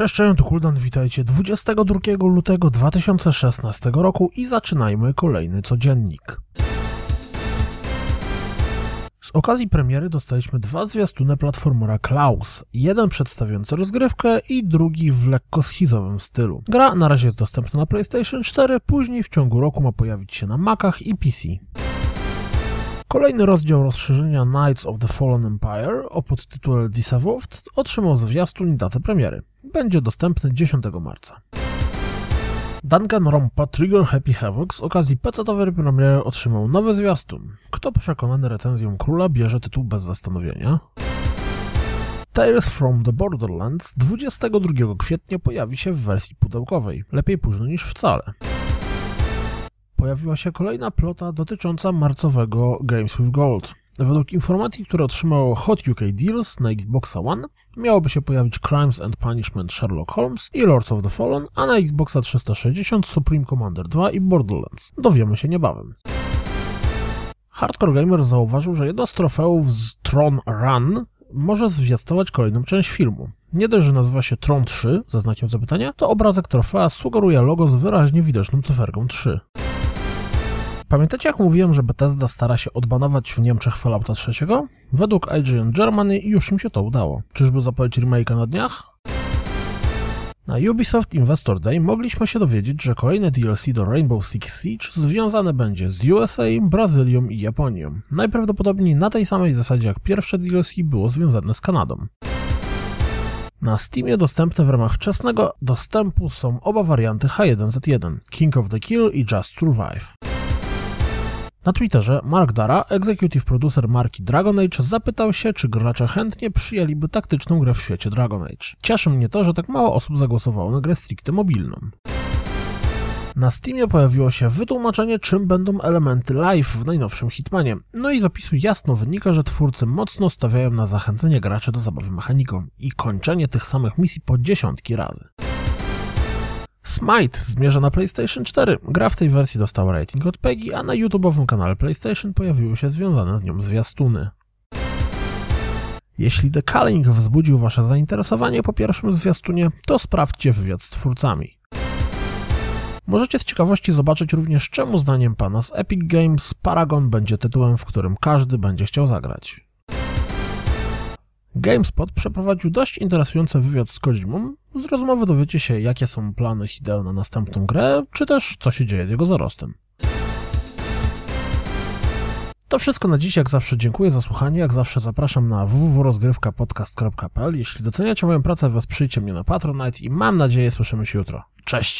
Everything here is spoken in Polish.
Cześć, cześć, tu Kuldan, witajcie 22 lutego 2016 roku i zaczynajmy kolejny codziennik. Z okazji premiery dostaliśmy dwa zwiastuny platformera Klaus. Jeden przedstawiający rozgrywkę i drugi w lekko schizowym stylu. Gra na razie jest dostępna na PlayStation 4, później w ciągu roku ma pojawić się na Macach i PC. Kolejny rozdział rozszerzenia Knights of the Fallen Empire o podtytule Disavowed otrzymał zwiastun i datę premiery. Będzie dostępny 10 marca. Danganronpa Trigger Happy Havoc z okazji PC-owej premiery otrzymał nowy zwiastun. Kto przekonany recenzją króla bierze tytuł bez zastanowienia. Tales from the Borderlands 22 kwietnia pojawi się w wersji pudełkowej. Lepiej późno niż wcale pojawiła się kolejna plota dotycząca marcowego Games with Gold. Według informacji, które otrzymało Hot UK Deals na Xboxa One, miałoby się pojawić Crimes and Punishment Sherlock Holmes i Lords of the Fallen, a na Xboxa 360 Supreme Commander 2 i Borderlands. Dowiemy się niebawem. Hardcore Gamer zauważył, że jedno z trofeów z Tron Run może zwiastować kolejną część filmu. Nie dość, że nazywa się Tron 3 ze znakiem zapytania, to obrazek trofea sugeruje logo z wyraźnie widoczną cyferką 3. Pamiętacie jak mówiłem, że Bethesda stara się odbanować w Niemczech Fallouta 3? Według IGN Germany już im się to udało. Czyżby zapowiedź remake'a na dniach? Na Ubisoft Investor Day mogliśmy się dowiedzieć, że kolejne DLC do Rainbow Six Siege związane będzie z USA, Brazylią i Japonią. Najprawdopodobniej na tej samej zasadzie jak pierwsze DLC było związane z Kanadą. Na Steamie dostępne w ramach wczesnego dostępu są oba warianty H1Z1, King of the Kill i Just Survive. Na Twitterze Mark Dara, executive producer marki Dragon Age, zapytał się, czy gracze chętnie przyjęliby taktyczną grę w świecie Dragon Age. Cieszy mnie to, że tak mało osób zagłosowało na grę stricte mobilną. Na Steamie pojawiło się wytłumaczenie, czym będą elementy live w najnowszym Hitmanie. No i z opisu jasno wynika, że twórcy mocno stawiają na zachęcenie graczy do zabawy mechaniką i kończenie tych samych misji po dziesiątki razy. Smite zmierza na PlayStation 4. Gra w tej wersji dostała rating od PEGI, a na YouTube'owym kanale PlayStation pojawiły się związane z nią zwiastuny. Jeśli The Culling wzbudził Wasze zainteresowanie po pierwszym zwiastunie, to sprawdźcie wywiad z twórcami. Możecie z ciekawości zobaczyć również, czemu zdaniem pana z Epic Games Paragon będzie tytułem, w którym każdy będzie chciał zagrać. GameSpot przeprowadził dość interesujący wywiad z Kojimą. Z rozmowy dowiecie się, jakie są plany Hideo na następną grę, czy też co się dzieje z jego zarostem. To wszystko na dziś, jak zawsze dziękuję za słuchanie, jak zawsze zapraszam na www.rozgrywkapodcast.pl. Jeśli doceniacie moją pracę, wesprzyjcie mnie na Patronite i mam nadzieję słyszymy się jutro. Cześć!